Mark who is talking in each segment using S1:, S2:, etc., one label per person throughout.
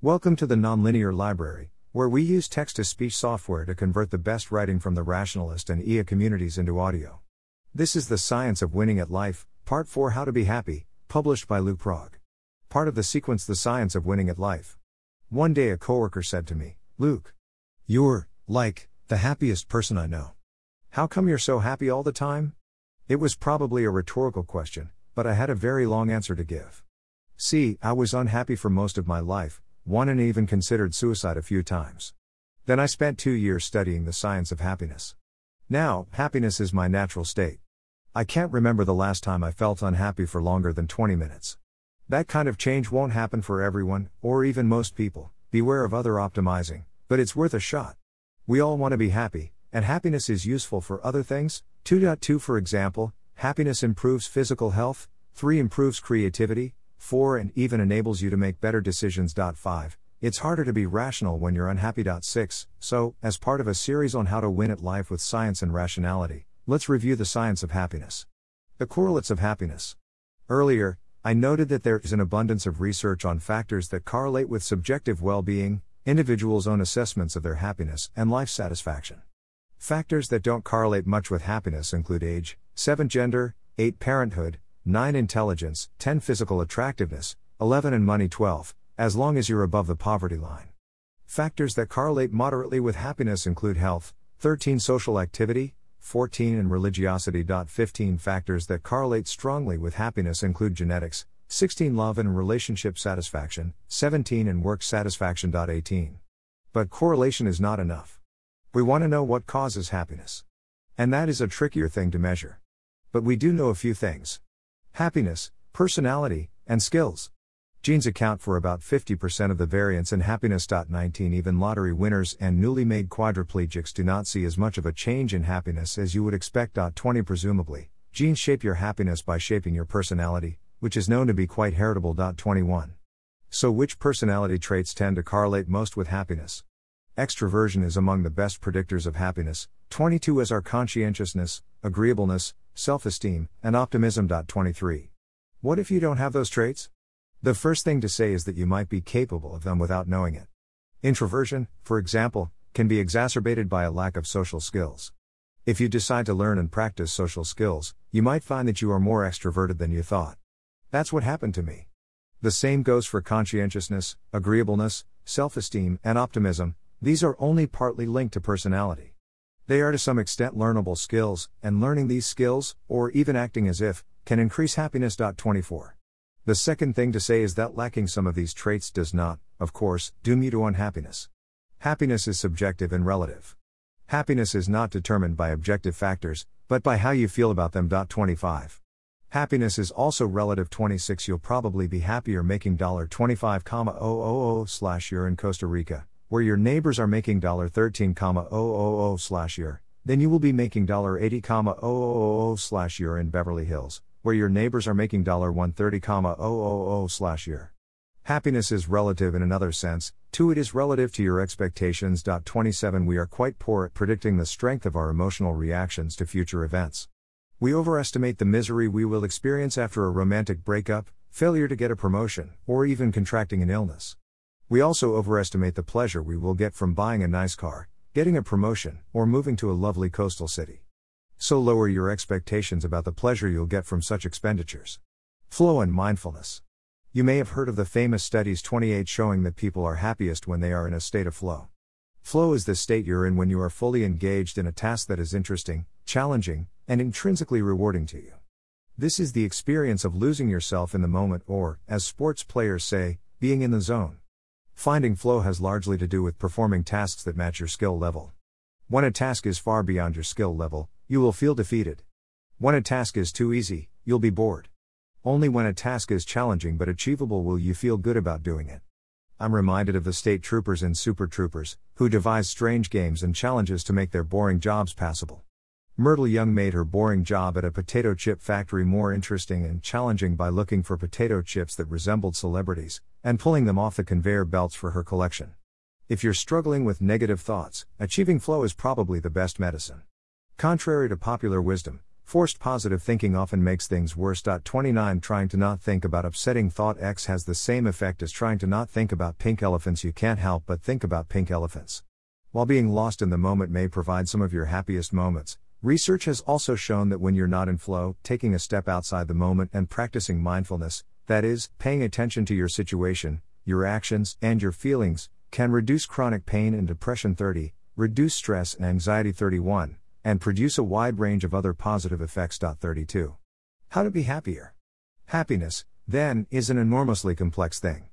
S1: Welcome to the Nonlinear Library, where we use text to speech software to convert the best writing from the rationalist and EA communities into audio. This is The Science of Winning at Life, Part 4 How to Be Happy, published by lukeprog. Part of the sequence The Science of Winning at Life. One day a coworker said to me, Luke, you're, like, the happiest person I know. How come you're so happy all the time? It was probably a rhetorical question, but I had a very long answer to give. See, I was unhappy for most of my life, one and even considered suicide a few times. Then I spent two years studying the science of happiness. Now, happiness is my natural state. I can't remember the last time I felt unhappy for longer than 20 minutes. That kind of change won't happen for everyone, or even most people, beware of other optimizing, but it's worth a shot. We all want to be happy, and happiness is useful for other things. 2.2 For example, happiness improves physical health, 3 improves creativity, 4 and even enables you to make better decisions. 5 It's harder to be rational when you're unhappy. 6 So, as part of a series on how to win at life with science and rationality, let's review the science of happiness. The correlates of happiness. Earlier, I noted that there is an abundance of research on factors that correlate with subjective well being, individuals' own assessments of their happiness, and life satisfaction. Factors that don't correlate much with happiness include age, 7 gender, 8 parenthood, 9 intelligence, 10 physical attractiveness, 11 and money 12, as long as you're above the poverty line. Factors that correlate moderately with happiness include health, 13 social activity, 14 and religiosity. 15 factors that correlate strongly with happiness include genetics, 16 love and relationship satisfaction, 17 and work satisfaction. 18. But correlation is not enough. We want to know what causes happiness. And that is a trickier thing to measure. But we do know a few things happiness, personality, and skills. Genes account for about 50% of the variance in happiness. 19 Even lottery winners and newly made quadriplegics do not see as much of a change in happiness as you would expect. 20 Presumably, genes shape your happiness by shaping your personality, which is known to be quite heritable. 21 So, which personality traits tend to correlate most with happiness? Extroversion is among the best predictors of happiness, 22 as our conscientiousness, agreeableness, self esteem, and optimism. 23. What if you don't have those traits? The first thing to say is that you might be capable of them without knowing it. Introversion, for example, can be exacerbated by a lack of social skills. If you decide to learn and practice social skills, you might find that you are more extroverted than you thought. That's what happened to me. The same goes for conscientiousness, agreeableness, self esteem, and optimism, these are only partly linked to personality. They are to some extent learnable skills, and learning these skills, or even acting as if, can increase happiness. 24. The second thing to say is that lacking some of these traits does not, of course, doom you to unhappiness. Happiness is subjective and relative. Happiness is not determined by objective factors, but by how you feel about them. 25. Happiness is also relative 26 You'll probably be happier making $25,000 slash year in Costa Rica, where your neighbors are making $13,000 slash year, then you will be making $80,000 slash year in Beverly Hills, where your neighbors are making $130,000 slash year. Happiness is relative in another sense, too, it is relative to your expectations. 27 We are quite poor at predicting the strength of our emotional reactions to future events. We overestimate the misery we will experience after a romantic breakup, failure to get a promotion, or even contracting an illness. We also overestimate the pleasure we will get from buying a nice car, getting a promotion, or moving to a lovely coastal city. So lower your expectations about the pleasure you'll get from such expenditures. Flow and mindfulness. You may have heard of the famous studies 28 showing that people are happiest when they are in a state of flow. Flow is the state you're in when you are fully engaged in a task that is interesting, challenging, and intrinsically rewarding to you. This is the experience of losing yourself in the moment, or, as sports players say, being in the zone. Finding flow has largely to do with performing tasks that match your skill level. When a task is far beyond your skill level, you will feel defeated. When a task is too easy, you'll be bored. Only when a task is challenging but achievable will you feel good about doing it. I'm reminded of the state troopers in Super Troopers, who devise strange games and challenges to make their boring jobs passable. Myrtle Young made her boring job at a potato chip factory more interesting and challenging by looking for potato chips that resembled celebrities, and pulling them off the conveyor belts for her collection. If you're struggling with negative thoughts, achieving flow is probably the best medicine. Contrary to popular wisdom, Forced positive thinking often makes things worse. 29 Trying to not think about upsetting thought X has the same effect as trying to not think about pink elephants. You can't help but think about pink elephants. While being lost in the moment may provide some of your happiest moments, research has also shown that when you're not in flow, taking a step outside the moment and practicing mindfulness, that is, paying attention to your situation, your actions, and your feelings, can reduce chronic pain and depression 30, reduce stress and anxiety 31 and produce a wide range of other positive effects. 32. How to be happier. Happiness, then, is an enormously complex thing.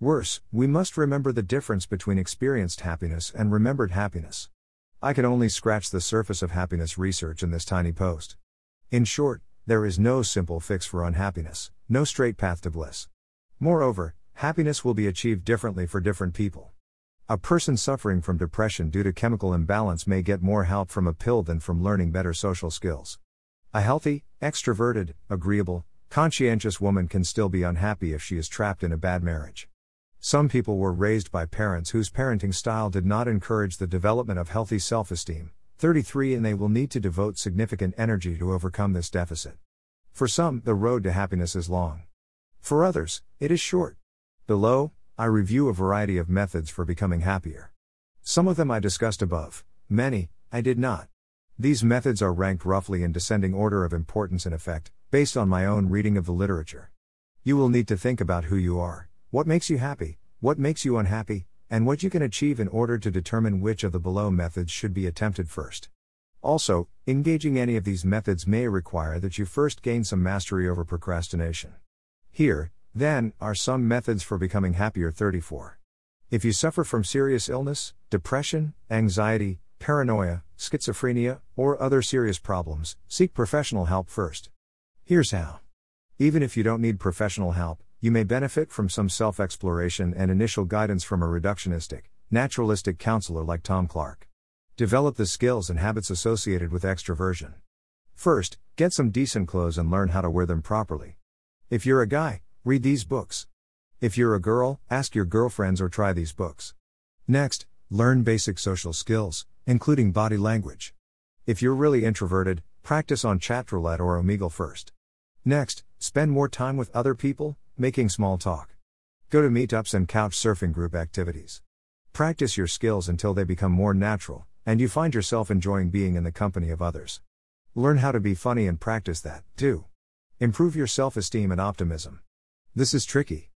S1: Worse, we must remember the difference between experienced happiness and remembered happiness. I can only scratch the surface of happiness research in this tiny post. In short, there is no simple fix for unhappiness, no straight path to bliss. Moreover, happiness will be achieved differently for different people. A person suffering from depression due to chemical imbalance may get more help from a pill than from learning better social skills. A healthy, extroverted, agreeable, conscientious woman can still be unhappy if she is trapped in a bad marriage. Some people were raised by parents whose parenting style did not encourage the development of healthy self esteem, 33, and they will need to devote significant energy to overcome this deficit. For some, the road to happiness is long. For others, it is short. Below, I review a variety of methods for becoming happier. Some of them I discussed above, many, I did not. These methods are ranked roughly in descending order of importance and effect, based on my own reading of the literature. You will need to think about who you are, what makes you happy, what makes you unhappy, and what you can achieve in order to determine which of the below methods should be attempted first. Also, engaging any of these methods may require that you first gain some mastery over procrastination. Here, then, are some methods for becoming happier 34. If you suffer from serious illness, depression, anxiety, paranoia, schizophrenia, or other serious problems, seek professional help first. Here's how. Even if you don't need professional help, you may benefit from some self exploration and initial guidance from a reductionistic, naturalistic counselor like Tom Clark. Develop the skills and habits associated with extroversion. First, get some decent clothes and learn how to wear them properly. If you're a guy, Read these books. If you're a girl, ask your girlfriends or try these books. Next, learn basic social skills, including body language. If you're really introverted, practice on Chatroulette or Omegle first. Next, spend more time with other people, making small talk. Go to meetups and couch surfing group activities. Practice your skills until they become more natural, and you find yourself enjoying being in the company of others. Learn how to be funny and practice that, too. Improve your self esteem and optimism. This is tricky.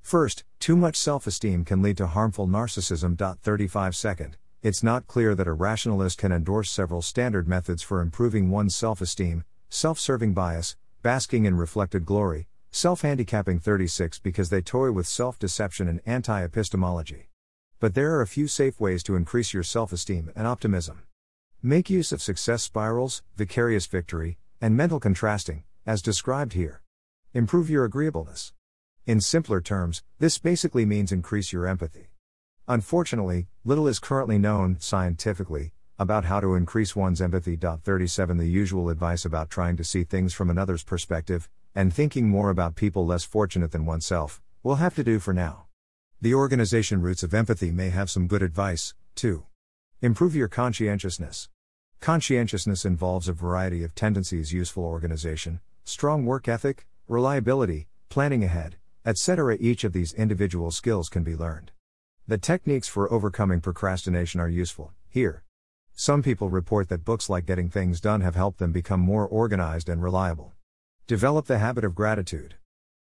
S1: First, too much self esteem can lead to harmful narcissism. 35 second. It's not clear that a rationalist can endorse several standard methods for improving one's self esteem self serving bias, basking in reflected glory, self handicapping 36 because they toy with self deception and anti epistemology. But there are a few safe ways to increase your self esteem and optimism. Make use of success spirals, vicarious victory, and mental contrasting, as described here. Improve your agreeableness. In simpler terms, this basically means increase your empathy. Unfortunately, little is currently known, scientifically, about how to increase one's empathy. 37 The usual advice about trying to see things from another's perspective, and thinking more about people less fortunate than oneself, will have to do for now. The organization Roots of Empathy may have some good advice, too. Improve your conscientiousness. Conscientiousness involves a variety of tendencies useful organization, strong work ethic, reliability, planning ahead, etc. Each of these individual skills can be learned. The techniques for overcoming procrastination are useful, here. Some people report that books like Getting Things Done have helped them become more organized and reliable. Develop the habit of gratitude.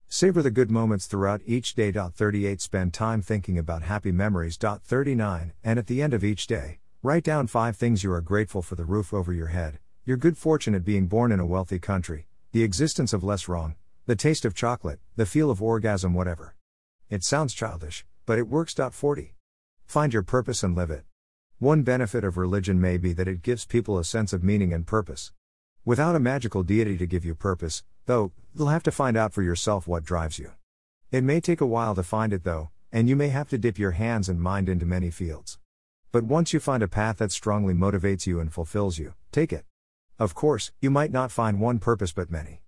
S1: Savor the good moments throughout each day. 38 Spend time thinking about happy memories. 39 And at the end of each day, write down five things you are grateful for the roof over your head, your good fortune at being born in a wealthy country, the existence of less wrong, the taste of chocolate, the feel of orgasm, whatever. It sounds childish, but it works. 40. Find your purpose and live it. One benefit of religion may be that it gives people a sense of meaning and purpose. Without a magical deity to give you purpose, though, you'll have to find out for yourself what drives you. It may take a while to find it though, and you may have to dip your hands and mind into many fields. But once you find a path that strongly motivates you and fulfills you, take it. Of course, you might not find one purpose but many.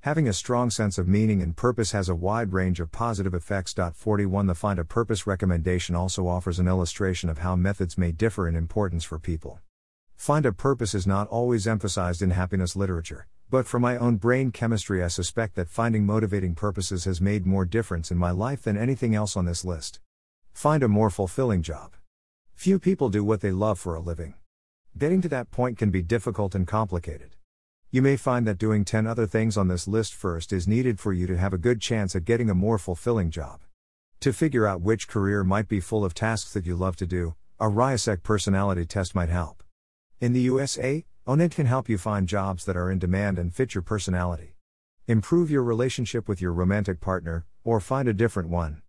S1: Having a strong sense of meaning and purpose has a wide range of positive effects. 41 The Find a Purpose recommendation also offers an illustration of how methods may differ in importance for people. Find a purpose is not always emphasized in happiness literature, but for my own brain chemistry, I suspect that finding motivating purposes has made more difference in my life than anything else on this list. Find a more fulfilling job. Few people do what they love for a living. Getting to that point can be difficult and complicated. You may find that doing 10 other things on this list first is needed for you to have a good chance at getting a more fulfilling job. To figure out which career might be full of tasks that you love to do, a Rorschach personality test might help. In the USA, O*NET can help you find jobs that are in demand and fit your personality. Improve your relationship with your romantic partner, or find a different one.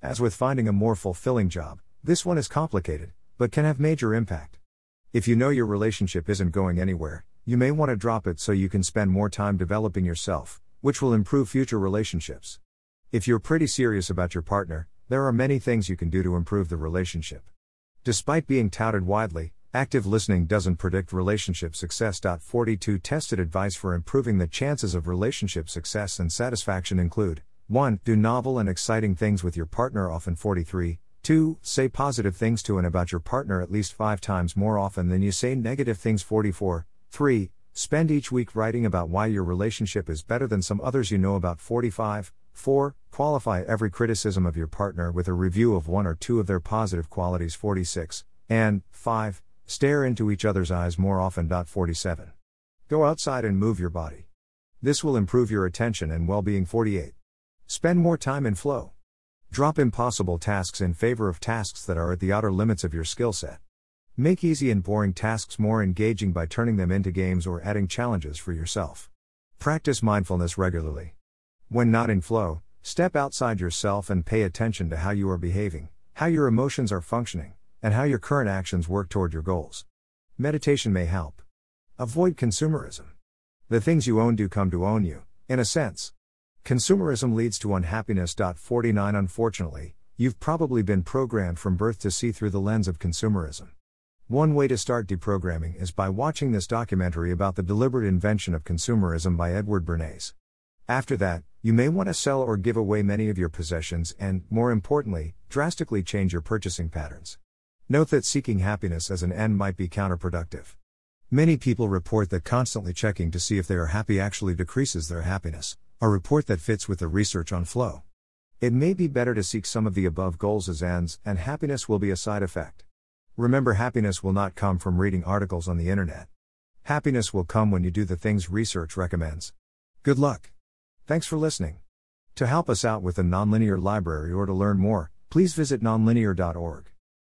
S1: As with finding a more fulfilling job, this one is complicated, but can have major impact. If you know your relationship isn't going anywhere, you may want to drop it so you can spend more time developing yourself, which will improve future relationships. If you're pretty serious about your partner, there are many things you can do to improve the relationship. Despite being touted widely, active listening doesn't predict relationship success. 42 Tested advice for improving the chances of relationship success and satisfaction include 1. Do novel and exciting things with your partner often 43. 2. Say positive things to and about your partner at least 5 times more often than you say negative things 44. 3. Spend each week writing about why your relationship is better than some others you know about 45. 4. Qualify every criticism of your partner with a review of one or two of their positive qualities 46. And 5. Stare into each other's eyes more often. 47. Go outside and move your body. This will improve your attention and well being 48. Spend more time in flow. Drop impossible tasks in favor of tasks that are at the outer limits of your skill set. Make easy and boring tasks more engaging by turning them into games or adding challenges for yourself. Practice mindfulness regularly. When not in flow, step outside yourself and pay attention to how you are behaving, how your emotions are functioning, and how your current actions work toward your goals. Meditation may help. Avoid consumerism. The things you own do come to own you, in a sense. Consumerism leads to unhappiness. 49 Unfortunately, you've probably been programmed from birth to see through the lens of consumerism. One way to start deprogramming is by watching this documentary about the deliberate invention of consumerism by Edward Bernays. After that, you may want to sell or give away many of your possessions and, more importantly, drastically change your purchasing patterns. Note that seeking happiness as an end might be counterproductive. Many people report that constantly checking to see if they are happy actually decreases their happiness, a report that fits with the research on flow. It may be better to seek some of the above goals as ends, and happiness will be a side effect. Remember, happiness will not come from reading articles on the internet. Happiness will come when you do the things research recommends. Good luck. Thanks for listening. To help us out with the Nonlinear Library or to learn more, please visit nonlinear.org.